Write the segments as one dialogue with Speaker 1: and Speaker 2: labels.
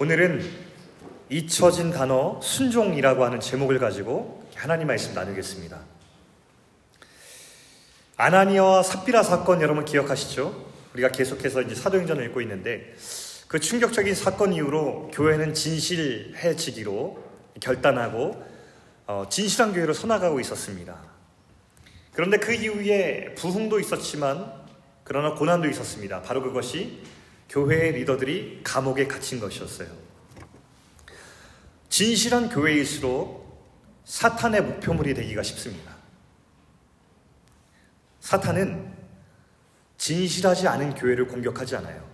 Speaker 1: 오늘은 잊혀진 단어 순종이라고 하는 제목을 가지고 하나님 말씀 나누겠습니다. 아나니아와 삽비라 사건 여러분 기억하시죠? 우리가 계속해서 이제 사도행전을 읽고 있는데 그 충격적인 사건 이후로 교회는 진실해지기로 결단하고 어, 진실한 교회로 서나가고 있었습니다. 그런데 그 이후에 부흥도 있었지만 그러나 고난도 있었습니다. 바로 그것이 교회의 리더들이 감옥에 갇힌 것이었어요. 진실한 교회일수록 사탄의 목표물이 되기가 쉽습니다. 사탄은 진실하지 않은 교회를 공격하지 않아요.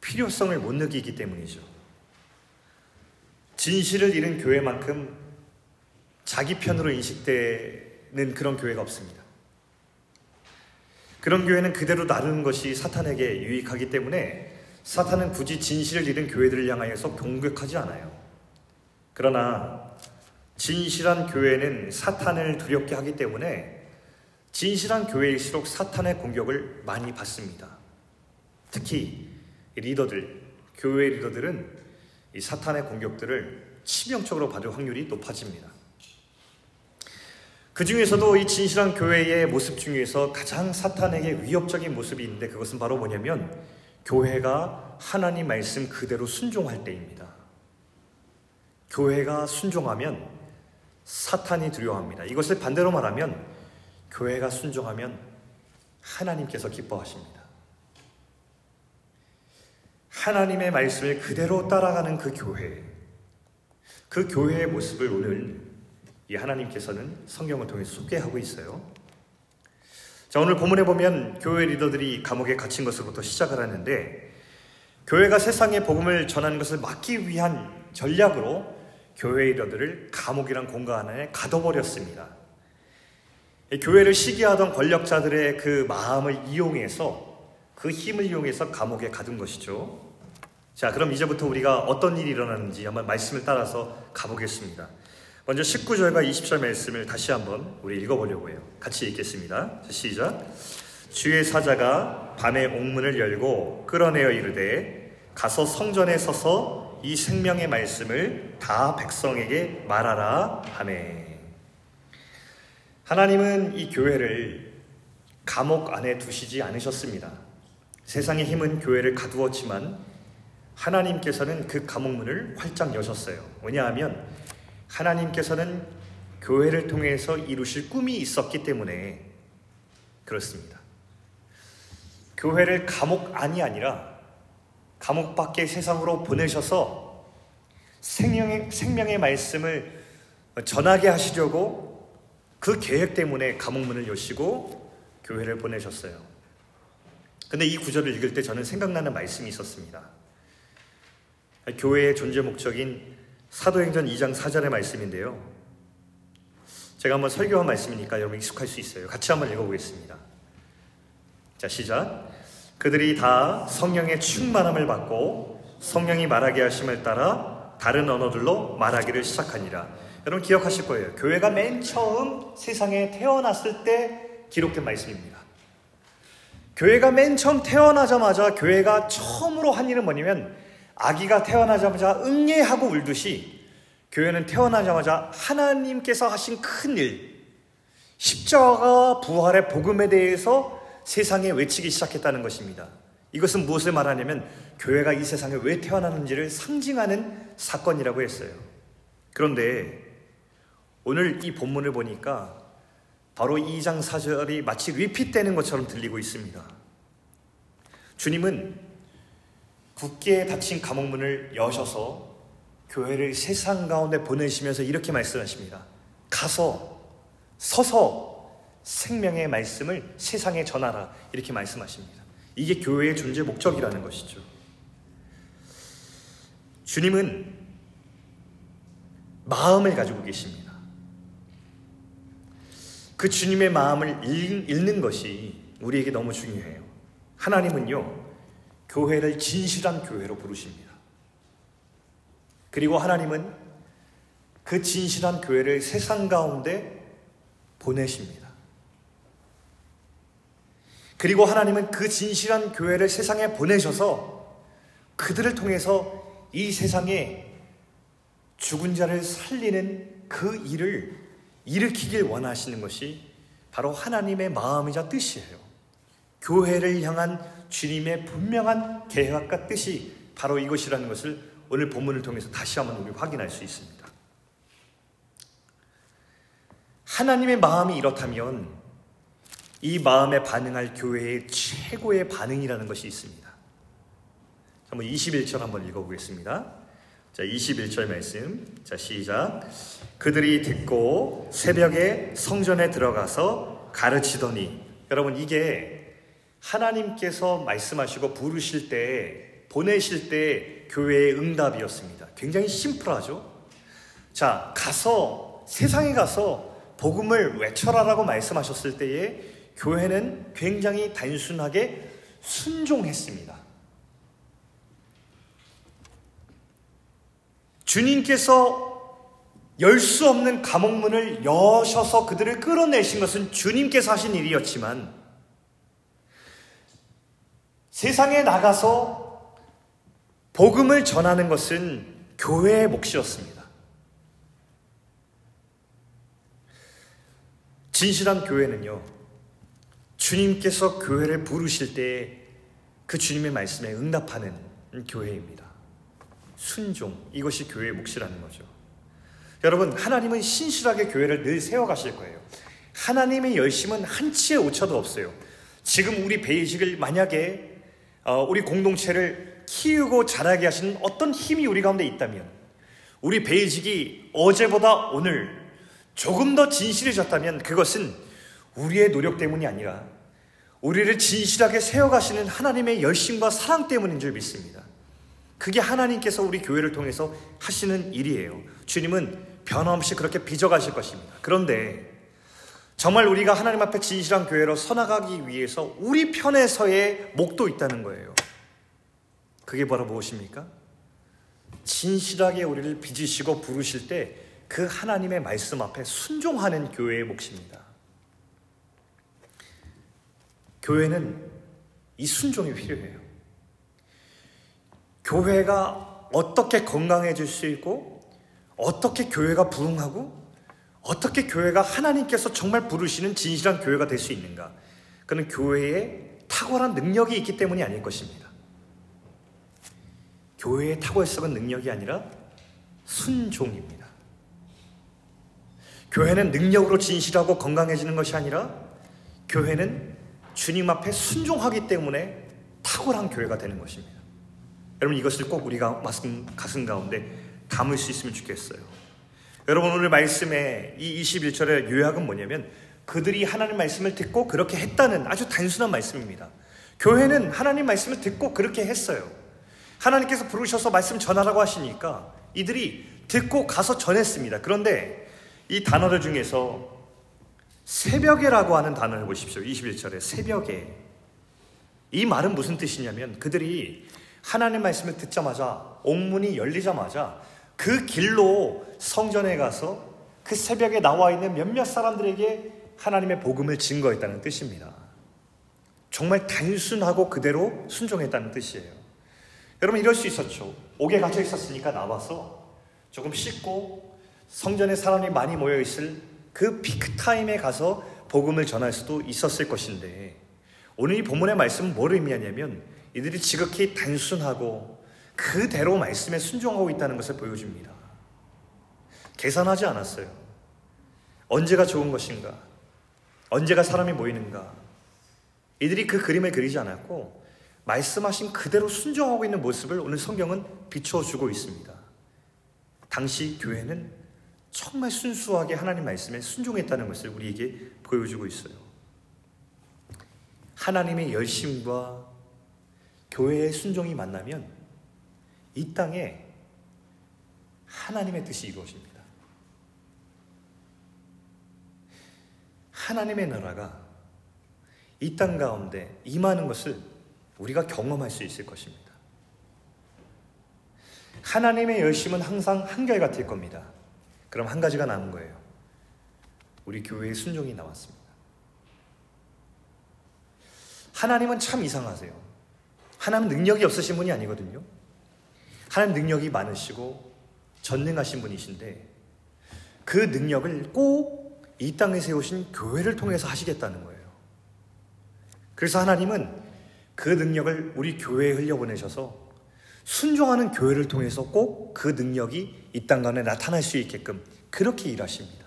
Speaker 1: 필요성을 못 느끼기 때문이죠. 진실을 잃은 교회만큼 자기 편으로 인식되는 그런 교회가 없습니다. 그런 교회는 그대로 나르는 것이 사탄에게 유익하기 때문에 사탄은 굳이 진실을 잃은 교회들을 향하여서 공격하지 않아요. 그러나 진실한 교회는 사탄을 두렵게 하기 때문에 진실한 교회일수록 사탄의 공격을 많이 받습니다. 특히 리더들, 교회 리더들은 이 사탄의 공격들을 치명적으로 받을 확률이 높아집니다. 그 중에서도 이 진실한 교회의 모습 중에서 가장 사탄에게 위협적인 모습이 있는데 그것은 바로 뭐냐면 교회가 하나님 말씀 그대로 순종할 때입니다. 교회가 순종하면 사탄이 두려워합니다. 이것을 반대로 말하면 교회가 순종하면 하나님께서 기뻐하십니다. 하나님의 말씀을 그대로 따라가는 그 교회, 그 교회의 모습을 오늘 이 하나님께서는 성경을 통해서 소개하고 있어요. 자, 오늘 본문에 보면 교회 리더들이 감옥에 갇힌 것으로부터 시작을 하는데 교회가 세상에 복음을 전하는 것을 막기 위한 전략으로 교회 리더들을 감옥이란 공간 안에 가둬버렸습니다. 교회를 시기하던 권력자들의 그 마음을 이용해서 그 힘을 이용해서 감옥에 가둔 것이죠. 자, 그럼 이제부터 우리가 어떤 일이 일어났는지 한번 말씀을 따라서 가보겠습니다. 먼저 19절과 20절 말씀을 다시 한번 우리 읽어보려고 해요. 같이 읽겠습니다. 시작. 주의 사자가 밤에 옥문을 열고 끌어내어 이르되 가서 성전에 서서 이 생명의 말씀을 다 백성에게 말하라 하매. 하나님은 이 교회를 감옥 안에 두시지 않으셨습니다. 세상의 힘은 교회를 가두었지만 하나님께서는 그 감옥문을 활짝 여셨어요. 왜냐하면 하나님께서는 교회를 통해서 이루실 꿈이 있었기 때문에 그렇습니다. 교회를 감옥 안이 아니라 감옥 밖의 세상으로 보내셔서 생명의, 생명의 말씀을 전하게 하시려고 그 계획 때문에 감옥문을 여시고 교회를 보내셨어요. 근데 이 구절을 읽을 때 저는 생각나는 말씀이 있었습니다. 교회의 존재 목적인 사도행전 2장 4절의 말씀인데요. 제가 한번 설교한 말씀이니까 여러분 익숙할 수 있어요. 같이 한번 읽어보겠습니다. 자, 시작. 그들이 다 성령의 충만함을 받고 성령이 말하게 하심을 따라 다른 언어들로 말하기를 시작하니라. 여러분 기억하실 거예요. 교회가 맨 처음 세상에 태어났을 때 기록된 말씀입니다. 교회가 맨 처음 태어나자마자 교회가 처음으로 한 일은 뭐냐면 아기가 태어나자마자 응애하고 울듯이 교회는 태어나자마자 하나님께서 하신 큰 일, 십자가 부활의 복음에 대해서 세상에 외치기 시작했다는 것입니다. 이것은 무엇을 말하냐면 교회가 이 세상에 왜 태어나는지를 상징하는 사건이라고 했어요. 그런데 오늘 이 본문을 보니까 바로 2장 4절이 마치 리핏되는 것처럼 들리고 있습니다. 주님은 굳게 닫힌 감옥문을 여셔서 교회를 세상 가운데 보내시면서 이렇게 말씀하십니다. 가서 서서 생명의 말씀을 세상에 전하라 이렇게 말씀하십니다. 이게 교회의 존재 목적이라는 것이죠. 주님은 마음을 가지고 계십니다. 그 주님의 마음을 읽는 것이 우리에게 너무 중요해요. 하나님은요, 교회를 진실한 교회로 부르십니다. 그리고 하나님은 그 진실한 교회를 세상 가운데 보내십니다. 그리고 하나님은 그 진실한 교회를 세상에 보내셔서 그들을 통해서 이 세상에 죽은 자를 살리는 그 일을 일으키길 원하시는 것이 바로 하나님의 마음이자 뜻이에요. 교회를 향한 주님의 분명한 계획과 뜻이 바로 이것이라는 것을 오늘 본문을 통해서 다시 한번 우리 확인할 수 있습니다. 하나님의 마음이 이렇다면 이 마음에 반응할 교회의 최고의 반응이라는 것이 있습니다. 한번 21절 한번 읽어보겠습니다. 자, 21절 말씀. 자, 시작. 그들이 듣고 새벽에 성전에 들어가서 가르치더니 여러분 이게 하나님께서 말씀하시고 부르실 때 보내실 때 교회의 응답이었습니다. 굉장히 심플하죠. 자, 가서 세상에 가서 복음을 외쳐라라고 말씀하셨을 때에 교회는 굉장히 단순하게 순종했습니다. 주님께서 열 수 없는 감옥문을 여셔서 그들을 끌어내신 것은 주님께서 하신 일이었지만 세상에 나가서 복음을 전하는 것은 교회의 몫이었습니다. 진실한 교회는요, 주님께서 교회를 부르실 때 그 주님의 말씀에 응답하는 교회입니다. 순종, 이것이 교회의 몫이라는 거죠. 여러분, 하나님은 신실하게 교회를 늘 세워가실 거예요. 하나님의 열심은 한치의 오차도 없어요. 지금 우리 베이직을 만약에 어, 우리 공동체를 키우고 자라게 하시는 어떤 힘이 우리 가운데 있다면 우리 베이직이 어제보다 오늘 조금 더 진실해졌다면 그것은 우리의 노력 때문이 아니라 우리를 진실하게 세워가시는 하나님의 열심과 사랑 때문인 줄 믿습니다. 그게 하나님께서 우리 교회를 통해서 하시는 일이에요. 주님은 변함없이 그렇게 빚어가실 것입니다. 그런데 정말 우리가 하나님 앞에 진실한 교회로 서나가기 위해서 우리 편에서의 목도 있다는 거예요. 그게 바로 무엇입니까? 진실하게 우리를 빚으시고 부르실 때 그 하나님의 말씀 앞에 순종하는 교회의 몫입니다. 교회는 이 순종이 필요해요. 교회가 어떻게 건강해질 수 있고, 어떻게 교회가 부흥하고, 어떻게 교회가 하나님께서 정말 부르시는 진실한 교회가 될 수 있는가? 그는 교회에 탁월한 능력이 있기 때문이 아닐 것입니다. 교회의 탁월성은 능력이 아니라 순종입니다. 교회는 능력으로 진실하고 건강해지는 것이 아니라 교회는 주님 앞에 순종하기 때문에 탁월한 교회가 되는 것입니다. 여러분 이것을 꼭 우리가 가슴 가운데 담을 수 있으면 좋겠어요. 여러분 오늘 말씀의 이 21절의 요약은 뭐냐면 그들이 하나님 말씀을 듣고 그렇게 했다는 아주 단순한 말씀입니다. 교회는 하나님 말씀을 듣고 그렇게 했어요. 하나님께서 부르셔서 말씀 전하라고 하시니까 이들이 듣고 가서 전했습니다. 그런데 이 단어들 중에서 새벽에라고 하는 단어를 보십시오. 21절에 새벽에. 이 말은 무슨 뜻이냐면 그들이 하나님 말씀을 듣자마자 옥문이 열리자마자 그 길로 성전에 가서 그 새벽에 나와 있는 몇몇 사람들에게 하나님의 복음을 증거했다는 뜻입니다. 정말 단순하고 그대로 순종했다는 뜻이에요. 여러분 이럴 수 있었죠. 옥에 갇혀 있었으니까 나와서 조금 씻고 성전에 사람이 많이 모여 있을 그 피크 타임에 가서 복음을 전할 수도 있었을 것인데 오늘 이 본문의 말씀은 뭘 의미하냐면 이들이 지극히 단순하고 그대로 말씀에 순종하고 있다는 것을 보여줍니다. 계산하지 않았어요. 언제가 좋은 것인가? 언제가 사람이 모이는가? 이들이 그 그림을 그리지 않았고 말씀하신 그대로 순종하고 있는 모습을 오늘 성경은 비춰주고 있습니다. 당시 교회는 정말 순수하게 하나님 말씀에 순종했다는 것을 우리에게 보여주고 있어요. 하나님의 열심과 교회의 순종이 만나면 이 땅에 하나님의 뜻이 이루어집니다. 하나님의 나라가 이 땅 가운데 임하는 것을 우리가 경험할 수 있을 것입니다. 하나님의 열심은 항상 한결같을 겁니다. 그럼 한 가지가 남은 거예요. 우리 교회의 순종이 나왔습니다. 하나님은 참 이상하세요. 하나님 능력이 없으신 분이 아니거든요. 하나님 능력이 많으시고 전능하신 분이신데 그 능력을 꼭 이 땅에 세우신 교회를 통해서 하시겠다는 거예요. 그래서 하나님은 그 능력을 우리 교회에 흘려보내셔서 순종하는 교회를 통해서 꼭 그 능력이 이땅 가운데 나타날 수 있게끔 그렇게 일하십니다.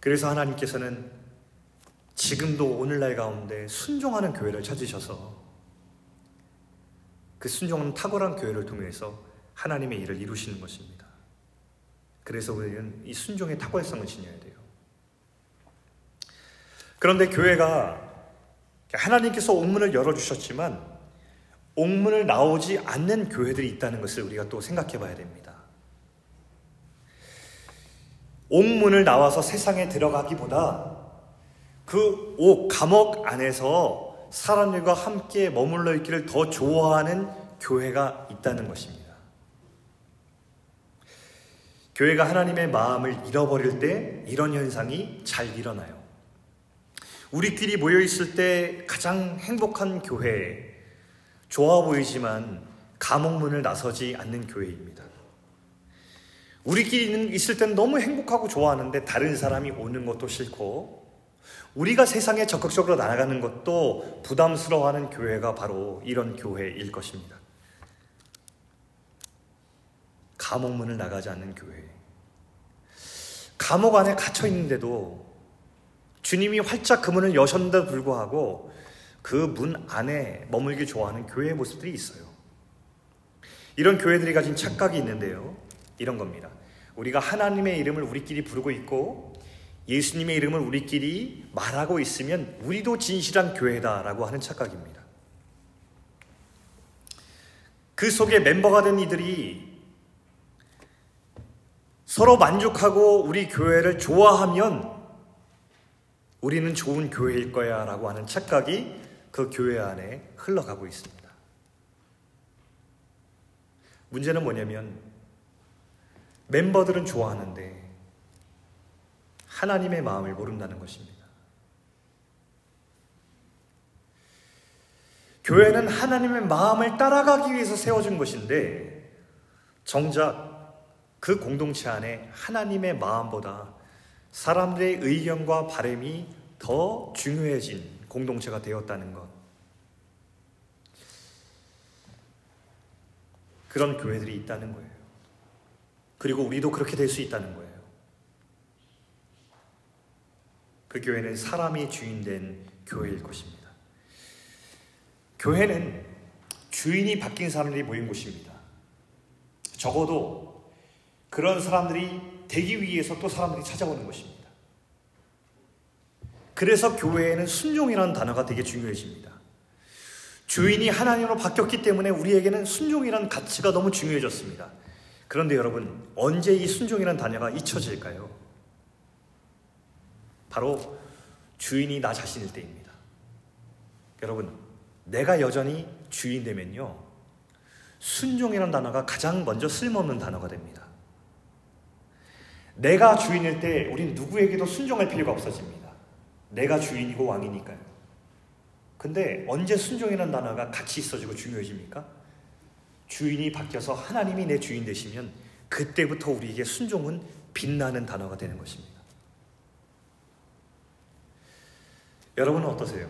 Speaker 1: 그래서 하나님께서는 지금도 오늘날 가운데 순종하는 교회를 찾으셔서 그 순종하는 탁월한 교회를 통해서 하나님의 일을 이루시는 것입니다. 그래서 우리는 이 순종의 탁월성을 지녀야 돼요. 그런데 교회가 하나님께서 옥문을 열어주셨지만 옥문을 나오지 않는 교회들이 있다는 것을 우리가 또 생각해 봐야 됩니다. 옥문을 나와서 세상에 들어가기보다 그 옥, 감옥 안에서 사람들과 함께 머물러 있기를 더 좋아하는 교회가 있다는 것입니다. 교회가 하나님의 마음을 잃어버릴 때 이런 현상이 잘 일어나요. 우리끼리 모여 있을 때 가장 행복한 교회, 좋아 보이지만 감옥문을 나서지 않는 교회입니다. 우리끼리 있을 땐 너무 행복하고 좋아하는데 다른 사람이 오는 것도 싫고 우리가 세상에 적극적으로 나아가는 것도 부담스러워하는 교회가 바로 이런 교회일 것입니다. 감옥 문을 나가지 않는 교회. 감옥 안에 갇혀 있는데도 주님이 활짝 그 문을 여셨는데도 불구하고 그 문 안에 머물기 좋아하는 교회의 모습들이 있어요. 이런 교회들이 가진 착각이 있는데요. 이런 겁니다. 우리가 하나님의 이름을 우리끼리 부르고 있고 예수님의 이름을 우리끼리 말하고 있으면 우리도 진실한 교회다라고 하는 착각입니다. 그 속에 멤버가 된 이들이 서로 만족하고 우리 교회를 좋아하면 우리는 좋은 교회일 거야 라고 하는 착각이 그 교회 안에 흘러가고 있습니다. 문제는 뭐냐면 멤버들은 좋아하는데 하나님의 마음을 모른다는 것입니다. 교회는 하나님의 마음을 따라가기 위해서 세워진 것인데 정작 그 공동체 안에 하나님의 마음보다 사람들의 의견과 바램이 더 중요해진 공동체가 되었다는 것. 그런 교회들이 있다는 거예요. 그리고 우리도 그렇게 될 수 있다는 거예요. 그 교회는 사람이 주인된 교회일 것입니다. 교회는 주인이 바뀐 사람들이 모인 곳입니다. 적어도 그런 사람들이 되기 위해서 또 사람들이 찾아오는 것입니다. 그래서 교회에는 순종이라는 단어가 되게 중요해집니다. 주인이 하나님으로 바뀌었기 때문에 우리에게는 순종이라는 가치가 너무 중요해졌습니다. 그런데 여러분, 언제 이 순종이라는 단어가 잊혀질까요? 바로 주인이 나 자신일 때입니다. 여러분, 내가 여전히 주인 되면요. 순종이라는 단어가 가장 먼저 쓸모없는 단어가 됩니다. 내가 주인일 때 우린 누구에게도 순종할 필요가 없어집니다. 내가 주인이고 왕이니까요. 근데 언제 순종이라는 단어가 같이 있어지고 중요해집니까? 주인이 바뀌어서 하나님이 내 주인 되시면 그때부터 우리에게 순종은 빛나는 단어가 되는 것입니다. 여러분은 어떠세요?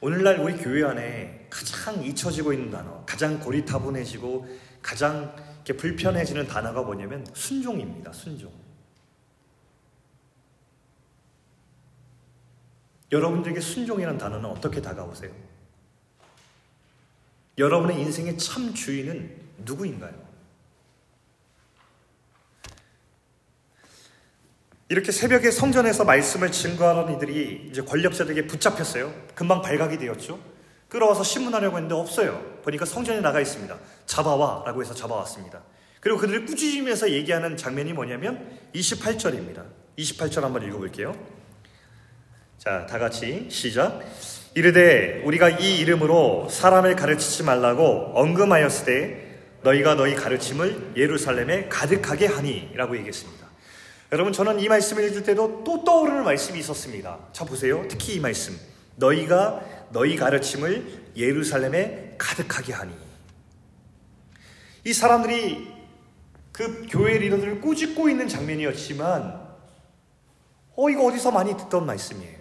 Speaker 1: 오늘날 우리 교회 안에 가장 잊혀지고 있는 단어, 가장 고리타분해지고 가장 이렇게 불편해지는 단어가 뭐냐면 순종입니다. 순종. 여러분들에게 순종이라는 단어는 어떻게 다가오세요? 여러분의 인생의 참 주인은 누구인가요? 이렇게 새벽에 성전에서 말씀을 증거하는 이들이 이제 권력자들에게 붙잡혔어요. 금방 발각이 되었죠. 끌어와서 신문하려고 했는데 없어요. 보니까 성전에 나가 있습니다. 잡아와 라고 해서 잡아왔습니다. 그리고 그들을 꾸짖으면서 얘기하는 장면이 뭐냐면 28절입니다. 28절 한번 읽어볼게요. 자, 다 같이 시작. 이르되 우리가 이 이름으로 사람을 가르치지 말라고 언금하였을 때 너희가 너희 가르침을 예루살렘에 가득하게 하니라고 얘기했습니다. 여러분 저는 이 말씀을 읽을 때도 또 떠오르는 말씀이 있었습니다. 자 보세요. 특히 이 말씀. 너희가 너희 가르침을 예루살렘에 가득하게 하니. 이 사람들이 그 교회 리더들을 꾸짖고 있는 장면이었지만, 어, 이거 어디서 많이 듣던 말씀이에요.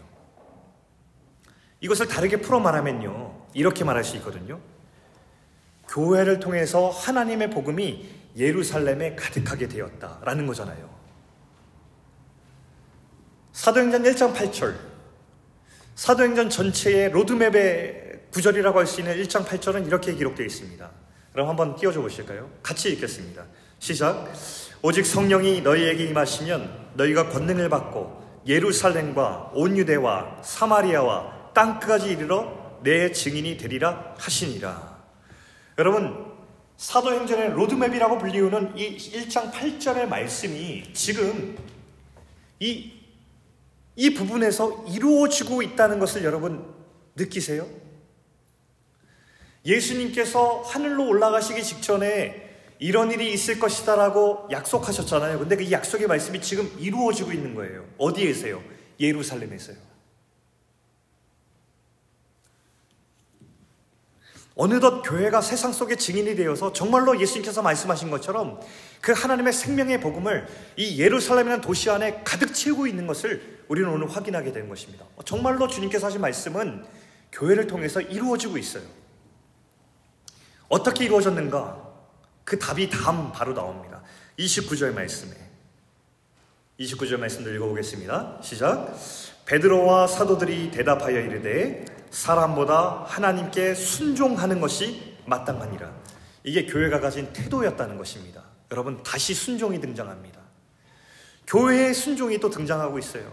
Speaker 1: 이것을 다르게 풀어 말하면요. 이렇게 말할 수 있거든요. 교회를 통해서 하나님의 복음이 예루살렘에 가득하게 되었다라는 거잖아요. 사도행전 1장 8절. 사도행전 전체의 로드맵의 구절이라고 할 수 있는 1장 8절은 이렇게 기록되어 있습니다. 그럼 한번 띄워줘 보실까요? 같이 읽겠습니다. 시작. 오직 성령이 너희에게 임하시면 너희가 권능을 받고 예루살렘과 온 유대와 사마리아와 땅 끝까지 이르러 내 증인이 되리라 하시니라. 여러분, 사도행전의 로드맵이라고 불리우는 이 1장 8절의 말씀이 지금 이, 이 부분에서 이루어지고 있다는 것을 여러분 느끼세요? 예수님께서 하늘로 올라가시기 직전에 이런 일이 있을 것이다라고 약속하셨잖아요. 근데 그 약속의 말씀이 지금 이루어지고 있는 거예요. 어디에서요? 예루살렘에서요. 어느덧 교회가 세상 속의 증인이 되어서 정말로 예수님께서 말씀하신 것처럼 그 하나님의 생명의 복음을 이 예루살렘이라는 도시 안에 가득 채우고 있는 것을 우리는 오늘 확인하게 된 것입니다. 정말로 주님께서 하신 말씀은 교회를 통해서 이루어지고 있어요. 어떻게 이루어졌는가? 그 답이 다음 바로 나옵니다. 29절 말씀에. 29절 말씀도 읽어보겠습니다. 시작. 베드로와 사도들이 대답하여 이르되 사람보다 하나님께 순종하는 것이 마땅하니라. 이게 교회가 가진 태도였다는 것입니다. 여러분, 다시 순종이 등장합니다. 교회의 순종이 또 등장하고 있어요.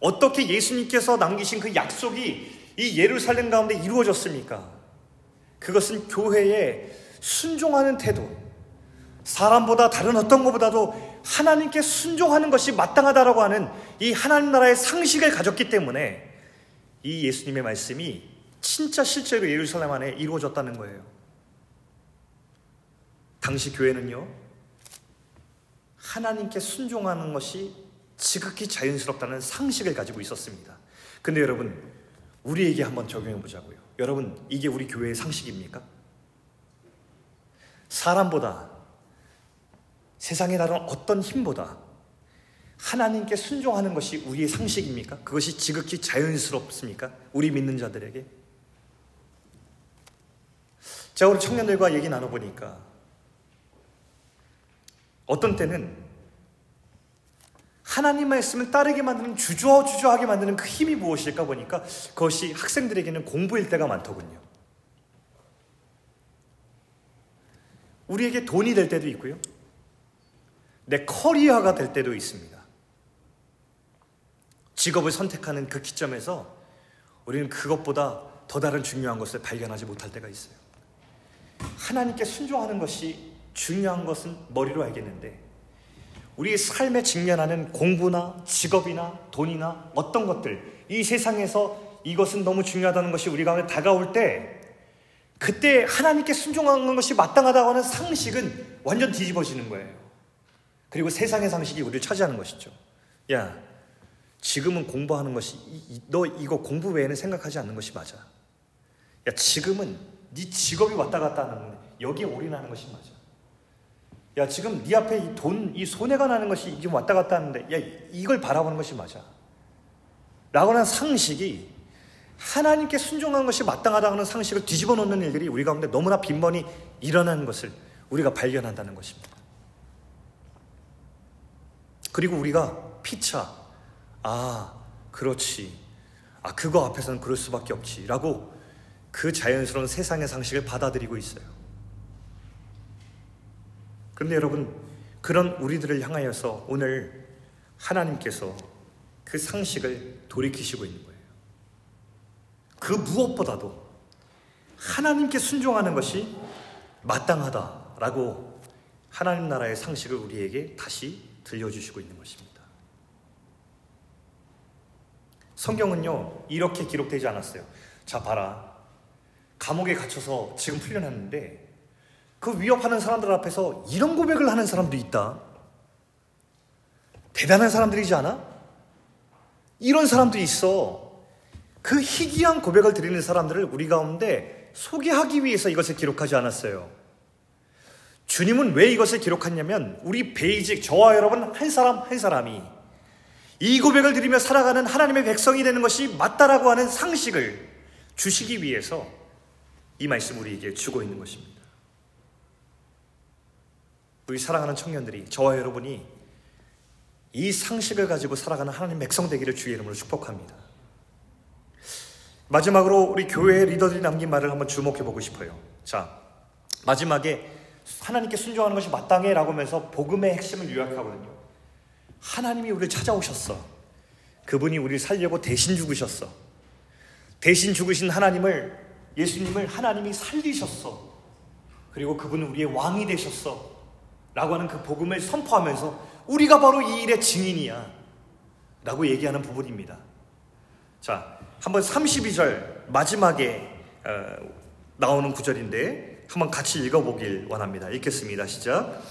Speaker 1: 어떻게 예수님께서 남기신 그 약속이 이 예루살렘 가운데 이루어졌습니까? 그것은 교회의 순종하는 태도, 사람보다 다른 어떤 것보다도 하나님께 순종하는 것이 마땅하다라고 하는 이 하나님 나라의 상식을 가졌기 때문에 이 예수님의 말씀이 진짜 실제로 예루살렘 안에 이루어졌다는 거예요. 당시 교회는요, 하나님께 순종하는 것이 지극히 자연스럽다는 상식을 가지고 있었습니다. 근데 여러분, 우리에게 한번 적용해 보자고요. 여러분, 이게 우리 교회의 상식입니까? 사람보다 세상에 다른 어떤 힘보다 하나님께 순종하는 것이 우리의 상식입니까? 그것이 지극히 자연스럽습니까? 우리 믿는 자들에게? 제가 우리 청년들과 얘기 나눠보니까 어떤 때는 하나님 말씀을 따르게 만드는 주저주저하게 만드는 그 힘이 무엇일까 보니까 그것이 학생들에게는 공부일 때가 많더군요. 우리에게 돈이 될 때도 있고요. 내 커리어가 될 때도 있습니다. 직업을 선택하는 그 기점에서 우리는 그것보다 더 다른 중요한 것을 발견하지 못할 때가 있어요. 하나님께 순종하는 것이 중요한 것은 머리로 알겠는데 우리의 삶에 직면하는 공부나 직업이나 돈이나 어떤 것들 이 세상에서 이것은 너무 중요하다는 것이 우리 가운데 다가올 때 그때 하나님께 순종하는 것이 마땅하다고 하는 상식은 완전 뒤집어지는 거예요. 그리고 세상의 상식이 우리를 차지하는 것이죠. 야, 지금은 공부하는 것이 너 이거 공부 외에는 생각하지 않는 것이 맞아. 야 지금은 네 직업이 왔다 갔다 하는 여기에 올인하는 것이 맞아. 야 지금 네 앞에 이 돈, 이 손해가 나는 것이 지금 왔다 갔다 하는데 야 이걸 바라보는 것이 맞아. 라고는 상식이 하나님께 순종하는 것이 마땅하다는 상식을 뒤집어 놓는 일들이 우리 가운데 너무나 빈번히 일어나는 것을 우리가 발견한다는 것입니다. 그리고 우리가 피차 아, 그렇지. 아, 그거 앞에서는 그럴 수밖에 없지. 라고 그 자연스러운 세상의 상식을 받아들이고 있어요. 그런데 여러분, 그런 우리들을 향하여서 오늘 하나님께서 그 상식을 돌이키시고 있는 거예요. 그 무엇보다도 하나님께 순종하는 것이 마땅하다라고 하나님 나라의 상식을 우리에게 다시 들려주시고 있는 것입니다. 성경은요, 이렇게 기록되지 않았어요. 자, 봐라. 감옥에 갇혀서 지금 풀려났는데, 그 위협하는 사람들 앞에서 이런 고백을 하는 사람도 있다. 대단한 사람들이지 않아? 이런 사람도 있어. 그 희귀한 고백을 드리는 사람들을 우리 가운데 소개하기 위해서 이것을 기록하지 않았어요. 주님은 왜 이것을 기록했냐면 우리 베이직 저와 여러분 한 사람 한 사람이 이 고백을 드리며 살아가는 하나님의 백성이 되는 것이 맞다라고 하는 상식을 주시기 위해서 이 말씀 우리에게 주고 있는 것입니다. 우리 사랑하는 청년들이 저와 여러분이 이 상식을 가지고 살아가는 하나님 백성 되기를 주의 이름으로 축복합니다. 마지막으로 우리 교회 리더들이 남긴 말을 한번 주목해 보고 싶어요. 자, 마지막에 하나님께 순종하는 것이 마땅해라고 하면서 복음의 핵심을 요약하거든요. 하나님이 우리를 찾아오셨어. 그분이 우리를 살려고 대신 죽으셨어. 대신 죽으신 하나님을 예수님을 하나님이 살리셨어. 그리고 그분은 우리의 왕이 되셨어. 라고 하는 그 복음을 선포하면서 우리가 바로 이 일의 증인이야. 라고 얘기하는 부분입니다. 자, 한번 32절 마지막에 어, 나오는 구절인데 한번 같이 읽어보길 원합니다. 읽겠습니다. 시작.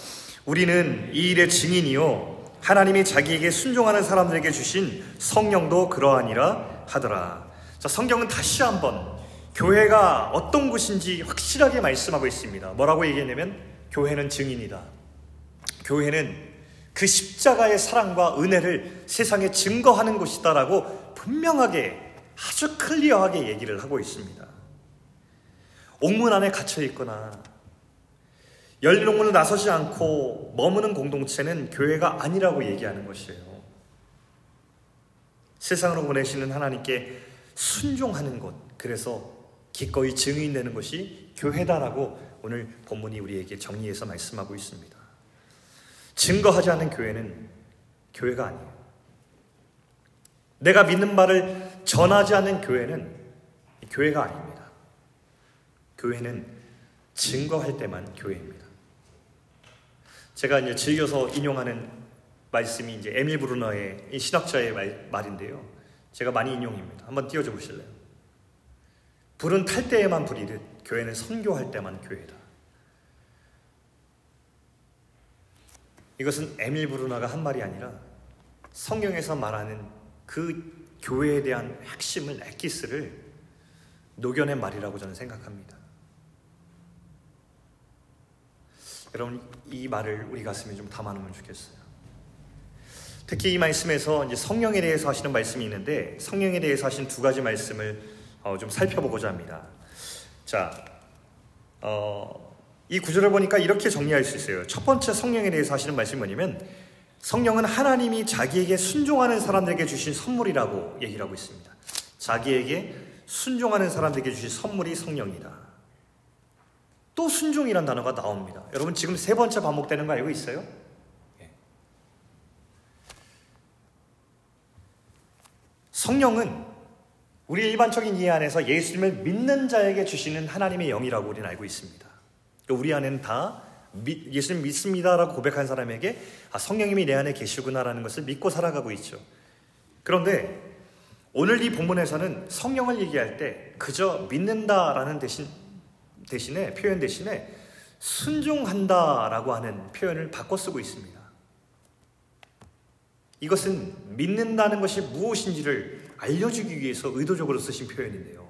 Speaker 1: 우리는 이 일의 증인이요. 하나님이 자기에게 순종하는 사람들에게 주신 성령도 그러하니라 하더라. 자, 성경은 다시 한번 교회가 어떤 곳인지 확실하게 말씀하고 있습니다. 뭐라고 얘기했냐면 교회는 증인이다. 교회는 그 십자가의 사랑과 은혜를 세상에 증거하는 곳이다라고 분명하게 아주 클리어하게 얘기를 하고 있습니다. 옥문 안에 갇혀 있거나 열린 옥문을 나서지 않고 머무는 공동체는 교회가 아니라고 얘기하는 것이에요. 세상으로 보내시는 하나님께 순종하는 것, 그래서 기꺼이 증인되는 것이 교회다라고 오늘 본문이 우리에게 정리해서 말씀하고 있습니다. 증거하지 않는 교회는 교회가 아니에요. 내가 믿는 말을 전하지 않는 교회는 교회가 아닙니다. 교회는 증거할 때만 교회입니다. 제가 이제 즐겨서 인용하는 말씀이 이제 에밀 브루너의 신학자의 말, 말인데요. 제가 많이 인용입니다. 한번 띄워줘 보실래요? 불은 탈 때에만 불이듯 교회는 선교할 때만 교회다. 이것은 에밀 브루너가 한 말이 아니라 성경에서 말하는 그 교회에 대한 핵심을 엑기스를 녹여낸 말이라고 저는 생각합니다. 여러분 이 말을 우리 가슴에 좀 담아놓으면 좋겠어요. 특히 이 말씀에서 이제 성령에 대해서 하시는 말씀이 있는데 성령에 대해서 하신 두 가지 말씀을 어, 좀 살펴보고자 합니다. 자, 어, 이 구절을 보니까 이렇게 정리할 수 있어요. 첫 번째 성령에 대해서 하시는 말씀이 뭐냐면 성령은 하나님이 자기에게 순종하는 사람들에게 주신 선물이라고 얘기를 하고 있습니다. 자기에게 순종하는 사람들에게 주신 선물이 성령이다. 또 순종이란 단어가 나옵니다. 여러분 지금 세 번째 반복되는 거 알고 있어요? 예. 성령은 우리 일반적인 이해 안에서 예수님을 믿는 자에게 주시는 하나님의 영이라고 우리는 알고 있습니다. 우리 안에는 다 예수님 믿습니다라고 고백한 사람에게 아, 성령님이 내 안에 계시구나라는 것을 믿고 살아가고 있죠. 그런데 오늘 이 본문에서는 성령을 얘기할 때 그저 믿는다라는 대신 대신에 표현 대신에 순종한다라고 하는 표현을 바꿔 쓰고 있습니다. 이것은 믿는다는 것이 무엇인지를 알려주기 위해서 의도적으로 쓰신 표현인데요.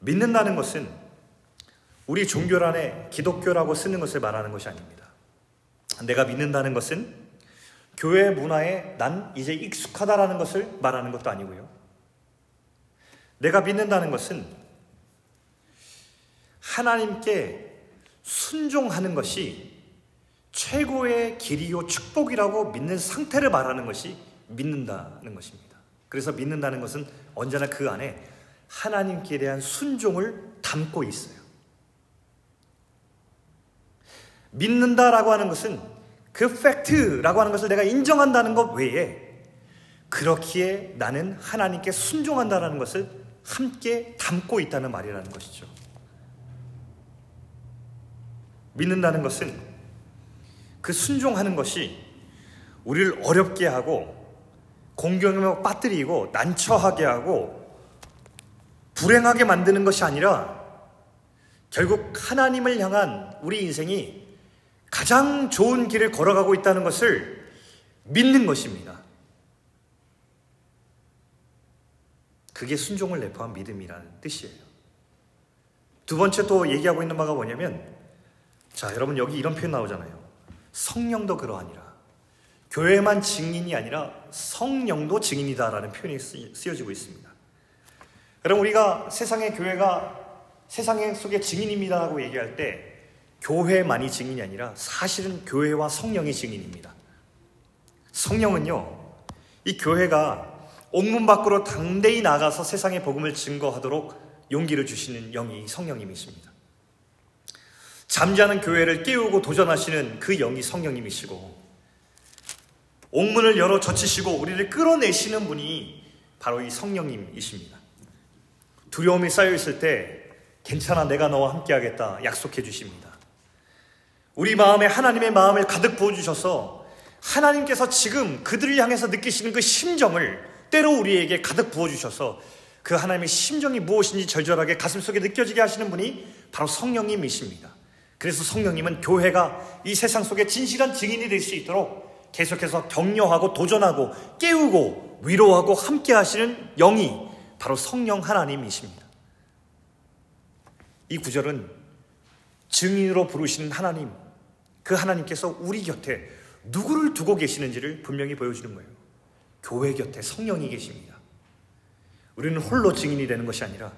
Speaker 1: 믿는다는 것은 우리 종교란에 기독교라고 쓰는 것을 말하는 것이 아닙니다. 내가 믿는다는 것은 교회 문화에 난 이제 익숙하다라는 것을 말하는 것도 아니고요. 내가 믿는다는 것은 하나님께 순종하는 것이 최고의 길이요 축복이라고 믿는 상태를 말하는 것이 믿는다는 것입니다. 그래서 믿는다는 것은 언제나 그 안에 하나님께 대한 순종을 담고 있어요. 믿는다라고 하는 것은 그 팩트라고 하는 것을 내가 인정한다는 것 외에 그렇기에 나는 하나님께 순종한다라는 것을 함께 담고 있다는 말이라는 것이죠. 믿는다는 것은 그 순종하는 것이 우리를 어렵게 하고 공경에 빠뜨리고 난처하게 하고 불행하게 만드는 것이 아니라 결국 하나님을 향한 우리 인생이 가장 좋은 길을 걸어가고 있다는 것을 믿는 것입니다. 그게 순종을 내포한 믿음이라는 뜻이에요. 두 번째 또 얘기하고 있는 바가 뭐냐면 자, 여러분 여기 이런 표현 나오잖아요. 성령도 그러하니라. 교회만 증인이 아니라 성령도 증인이다라는 표현이 쓰여지고 있습니다. 여러분 우리가 세상의 교회가 세상의 속에 증인입니다라고 얘기할 때 교회만이 증인이 아니라 사실은 교회와 성령이 증인입니다. 성령은요, 이 교회가 옥문 밖으로 당대히 나가서 세상의 복음을 증거하도록 용기를 주시는 영이 성령님이십니다. 잠자는 교회를 깨우고 도전하시는 그 영이 성령님이시고, 옥문을 열어 젖히시고 우리를 끌어내시는 분이 바로 이 성령님이십니다. 두려움이 쌓여 있을 때 괜찮아 내가 너와 함께 하겠다 약속해 주십니다. 우리 마음에 하나님의 마음을 가득 부어 주셔서 하나님께서 지금 그들을 향해서 느끼시는 그 심정을 때로 우리에게 가득 부어 주셔서 그 하나님의 심정이 무엇인지 절절하게 가슴속에 느껴지게 하시는 분이 바로 성령님이십니다. 그래서 성령님은 교회가 이 세상 속에 진실한 증인이 될 수 있도록 계속해서 격려하고 도전하고 깨우고 위로하고 함께 하시는 영이 바로 성령 하나님이십니다. 이 구절은 증인으로 부르시는 하나님, 그 하나님께서 우리 곁에 누구를 두고 계시는지를 분명히 보여주는 거예요. 교회 곁에 성령이 계십니다. 우리는 홀로 증인이 되는 것이 아니라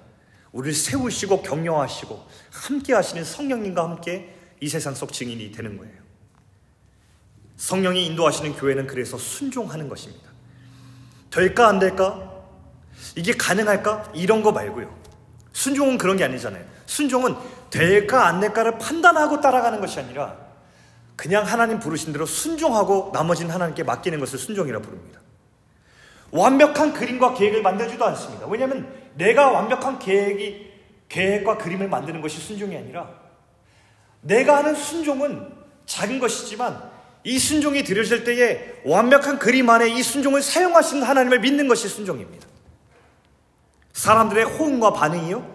Speaker 1: 우리를 세우시고 격려하시고 함께 하시는 성령님과 함께 이 세상 속 증인이 되는 거예요. 성령이 인도하시는 교회는 그래서 순종하는 것입니다. 될까 안 될까? 이게 가능할까? 이런 거 말고요. 순종은 그런 게 아니잖아요. 순종은 될까 안 될까를 판단하고 따라가는 것이 아니라 그냥 하나님 부르신 대로 순종하고 나머지는 하나님께 맡기는 것을 순종이라 부릅니다. 완벽한 그림과 계획을 만들지도 않습니다. 왜냐하면 내가 완벽한 계획이 계획과 그림을 만드는 것이 순종이 아니라 내가 하는 순종은 작은 것이지만 이 순종이 드려질 때에 완벽한 그림 안에 이 순종을 사용하시는 하나님을 믿는 것이 순종입니다. 사람들의 호응과 반응이요?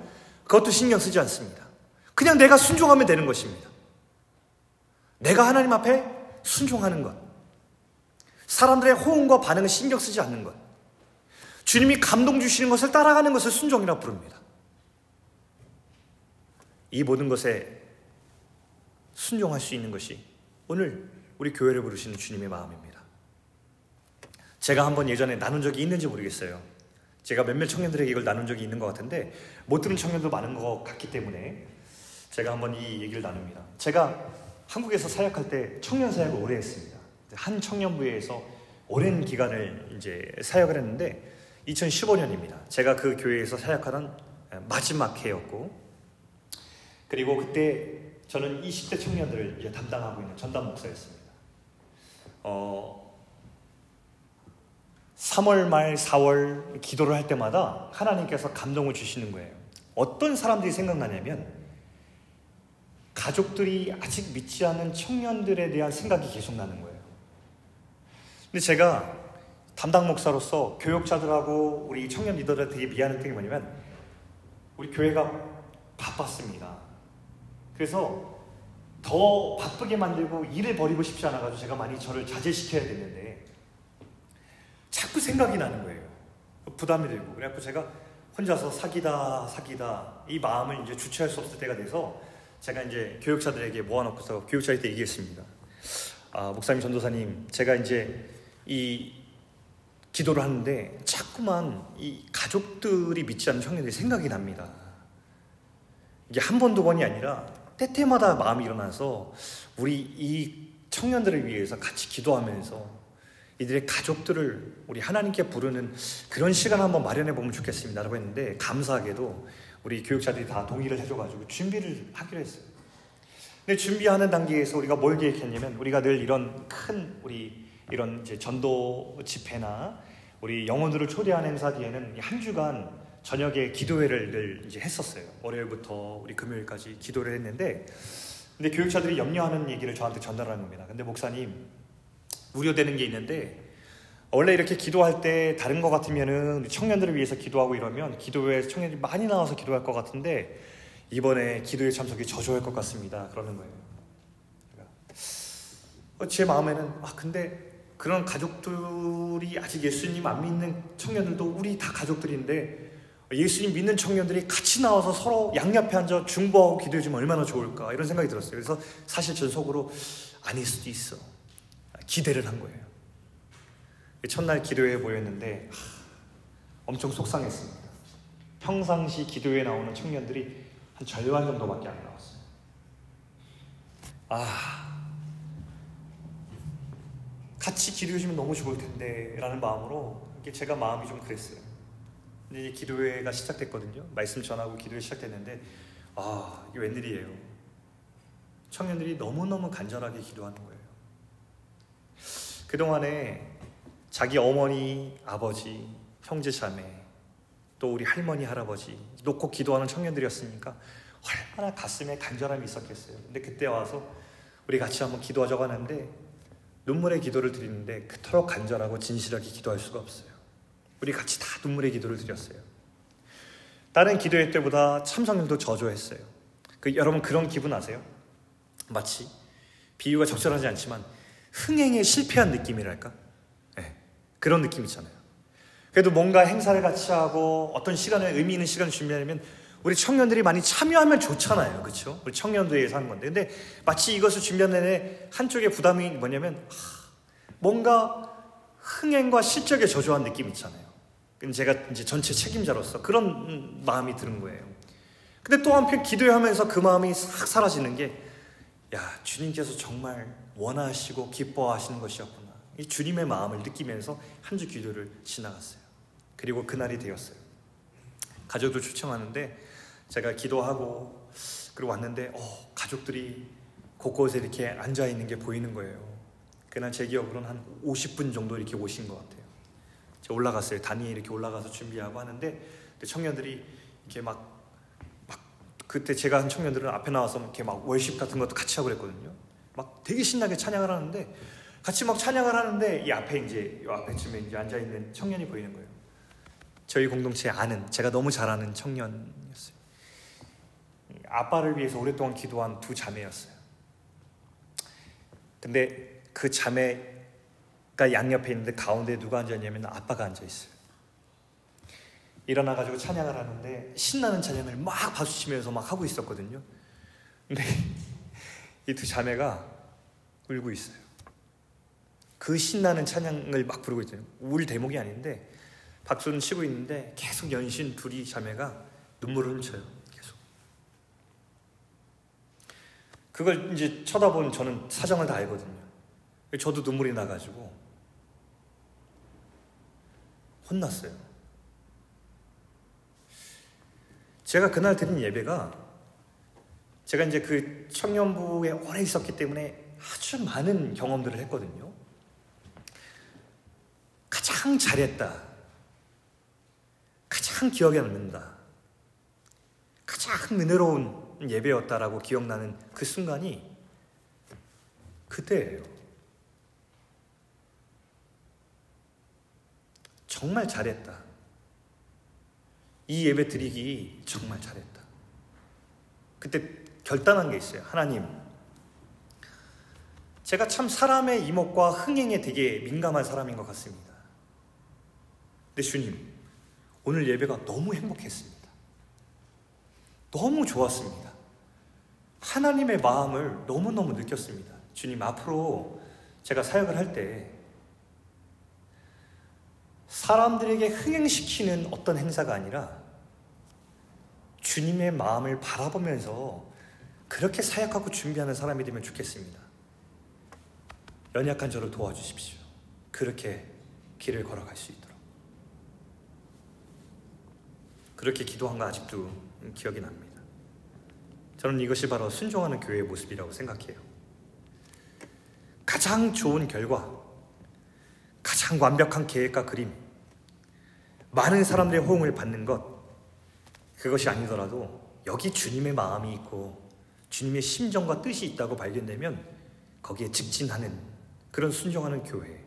Speaker 1: 그것도 신경 쓰지 않습니다. 그냥 내가 순종하면 되는 것입니다. 내가 하나님 앞에 순종하는 것. 사람들의 호응과 반응을 신경 쓰지 않는 것. 주님이 감동 주시는 것을 따라가는 것을 순종이라 부릅니다. 이 모든 것에 순종할 수 있는 것이 오늘 우리 교회를 부르시는 주님의 마음입니다. 제가 한번 예전에 나눈 적이 있는지 모르겠어요. 제가 몇몇 청년들에게 이걸 나눈 적이 있는 것 같은데 못 들은 청년도 많은 것 같기 때문에 제가 한번 이 얘기를 나눕니다. 제가 한국에서 사역할 때 청년 사역을 오래 했습니다. 한 청년부에서 오랜 기간을 이제 사역을 했는데 2015년입니다. 제가 그 교회에서 사역하던 마지막 해였고 그리고 그때 저는 20대 청년들을 이제 담당하고 있는 전담 목사였습니다. 어, 3월 말 4월 기도를 할 때마다 하나님께서 감동을 주시는 거예요. 어떤 사람들이 생각나냐면 가족들이 아직 믿지 않은 청년들에 대한 생각이 계속 나는 거예요. 근데 제가 담당 목사로서 교육자들하고 우리 청년 리더들 되게 미안한 게 뭐냐면 우리 교회가 바빴습니다. 그래서 더 바쁘게 만들고 일을 버리고 싶지 않아가지고 제가 많이 저를 자제시켜야 됐는데 자꾸 생각이 나는 거예요. 부담이 되고. 그래갖고 제가 혼자서 사기다, 사기다, 이 마음을 이제 주체할 수 없을 때가 돼서 제가 이제 교육자들에게 모아놓고서 교육자한테 얘기했습니다. 아, 목사님, 전도사님, 제가 이제 이 기도를 하는데 자꾸만 이 가족들이 믿지 않는 청년들이 생각이 납니다. 이게 한 번, 두 번이 아니라 때때마다 마음이 일어나서 우리 이 청년들을 위해서 같이 기도하면서 이들의 가족들을 우리 하나님께 부르는 그런 시간 한번 마련해 보면 좋겠습니다. 라고 했는데, 감사하게도 우리 교육자들이 다 동의를 해줘가지고 준비를 하기로 했어요. 근데 준비하는 단계에서 우리가 뭘 계획했냐면, 우리가 늘 이런 큰, 우리 이런 이제 전도 집회나 우리 영혼들을 초대하는 행사 뒤에는 한 주간 저녁에 기도회를 늘 이제 했었어요. 월요일부터 우리 금요일까지 기도를 했는데, 근데 교육자들이 염려하는 얘기를 저한테 전달하는 겁니다. 근데 목사님, 우려되는 게 있는데 원래 이렇게 기도할 때 다른 것 같으면은 청년들을 위해서 기도하고 이러면 기도회 청년들이 많이 나와서 기도할 것 같은데 이번에 기도회 참석이 저조할 것 같습니다. 그러는 거예요. 그러니까 제 마음에는 아 근데 그런 가족들이 아직 예수님 안 믿는 청년들도 우리 다 가족들인데 예수님 믿는 청년들이 같이 나와서 서로 양옆에 앉아 중보하고 기도해 주면 얼마나 좋을까 이런 생각이 들었어요. 그래서 사실 전 속으로 아닐 수도 있어. 기대를 한 거예요. 첫날 기도회에 모였는데 엄청 속상했습니다. 평상시 기도회에 나오는 청년들이 한 절반 정도밖에 안 나왔어요. 아, 같이 기도해 주면 너무 좋을 텐데 라는 마음으로 제가 마음이 좀 그랬어요. 근데 기도회가 시작됐거든요. 말씀 전하고 기도회 시작됐는데 아, 이게 웬일이에요. 청년들이 너무너무 간절하게 기도하는 거예요. 그동안에 자기 어머니, 아버지, 형제 자매, 또 우리 할머니, 할아버지 놓고 기도하는 청년들이었으니까 얼마나 가슴에 간절함이 있었겠어요. 근데 그때 와서 우리 같이 한번 기도하자고 하는데 눈물의 기도를 드리는데 그토록 간절하고 진실하게 기도할 수가 없어요. 우리 같이 다 눈물의 기도를 드렸어요. 다른 기도회 때보다 참석률도 저조했어요. 그 여러분 그런 기분 아세요? 마치 비유가 적절하지 않지만 흥행에 실패한 느낌이랄까? 네, 그런 느낌 있잖아요. 그래도 뭔가 행사를 같이 하고 어떤 시간을 의미 있는 시간을 준비하려면 우리 청년들이 많이 참여하면 좋잖아요. 그렇죠? 우리 청년들에 의해서 하는 건데. 근데 마치 이것을 준비하는 데 한쪽의 부담이 뭐냐면 하, 뭔가 흥행과 실적에 저조한 느낌 있잖아요. 제가 이제 전체 책임자로서 그런 마음이 드는 거예요. 근데 또 한편 기도하면서 그 마음이 싹 사라지는 게, 야, 주님께서 정말 원하시고 기뻐하시는 것이었구나. 이 주님의 마음을 느끼면서 한 주 기도를 지나갔어요. 그리고 그날이 되었어요. 가족들 초청하는데 제가 기도하고 그리고 왔는데 어, 가족들이 곳곳에 이렇게 앉아 있는 게 보이는 거예요. 그날 제 기억으로는 한 50분 정도 이렇게 오신 것 같아요. 제가 올라갔어요. 단위에 이렇게 올라가서 준비하고 하는데 청년들이 이렇게 막, 막 그때 제가 한 청년들은 앞에 나와서 이렇게 막 월십 같은 것도 같이 하고 그랬거든요. 막 되게 신나게 찬양을 하는데 같이 막 찬양을 하는데 이 앞에 이제 이 앞에쯤에 이제 앉아 있는 청년이 보이는 거예요. 저희 공동체에 아는 제가 너무 잘 아는 청년이었어요. 아빠를 위해서 오랫동안 기도한 두 자매였어요. 근데 그 자매가 양옆에 있는데 가운데 누가 앉았냐면 아빠가 앉아 있어요. 일어나 가지고 찬양을 하는데 신나는 찬양을 막 박수치면서 막 하고 있었거든요. 근데 이 두 자매가 울고 있어요. 그 신나는 찬양을 막 부르고 있잖아요. 울 대목이 아닌데 박수는 치고 있는데 계속 연신 둘이 자매가 눈물을 훔쳐요. 계속. 그걸 이제 쳐다본 저는 사정을 다 알거든요. 저도 눈물이 나가지고 혼났어요. 제가 그날 드린 예배가 제가 이제 그 청년부에 오래 있었기 때문에 아주 많은 경험들을 했거든요. 가장 잘했다. 가장 기억에 남는다. 가장 은혜로운 예배였다라고 기억나는 그 순간이 그때예요. 정말 잘했다. 이 예배 드리기 정말 잘했다. 그때 결단한 게 있어요. 하나님, 제가 참 사람의 이목과 흥행에 되게 민감한 사람인 것 같습니다. 근데 주님, 오늘 예배가 너무 행복했습니다. 너무 좋았습니다. 하나님의 마음을 너무너무 느꼈습니다. 주님, 앞으로 제가 사역을 할 때 사람들에게 흥행시키는 어떤 행사가 아니라 주님의 마음을 바라보면서 그렇게 사역하고 준비하는 사람이 되면 좋겠습니다. 연약한 저를 도와주십시오. 그렇게 길을 걸어갈 수 있도록. 그렇게 기도한 거 아직도 기억이 납니다. 저는 이것이 바로 순종하는 교회의 모습이라고 생각해요. 가장 좋은 결과, 가장 완벽한 계획과 그림, 많은 사람들의 호응을 받는 것, 그것이 아니더라도 여기 주님의 마음이 있고 주님의 심정과 뜻이 있다고 발견되면 거기에 직진하는 그런 순종하는 교회.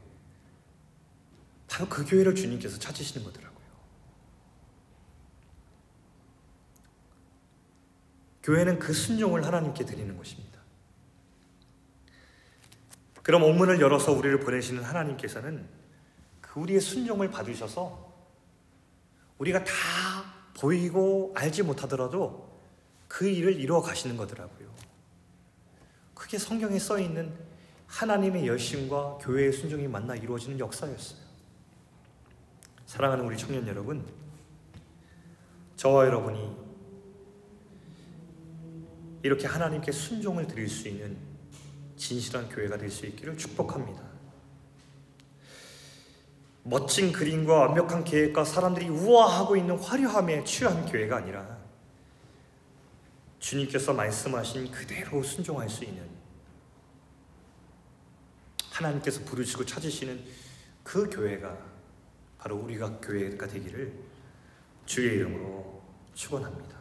Speaker 1: 바로 그 교회를 주님께서 찾으시는 거더라고요. 교회는 그 순종을 하나님께 드리는 것입니다. 그럼 옥문을 열어서 우리를 보내시는 하나님께서는 그 우리의 순종을 받으셔서 우리가 다 보이고 알지 못하더라도 그 일을 이루어 가시는 거더라고요. 그게 성경에 써 있는 하나님의 열심과 교회의 순종이 만나 이루어지는 역사였어요. 사랑하는 우리 청년 여러분, 저와 여러분이 이렇게 하나님께 순종을 드릴 수 있는 진실한 교회가 될 수 있기를 축복합니다. 멋진 그림과 완벽한 계획과 사람들이 우아하고 있는 화려함에 취한 교회가 아니라 주님께서 말씀하신 그대로 순종할 수 있는 하나님께서 부르시고 찾으시는 그 교회가 바로 우리가 교회가 되기를 주의 이름으로 축원합니다.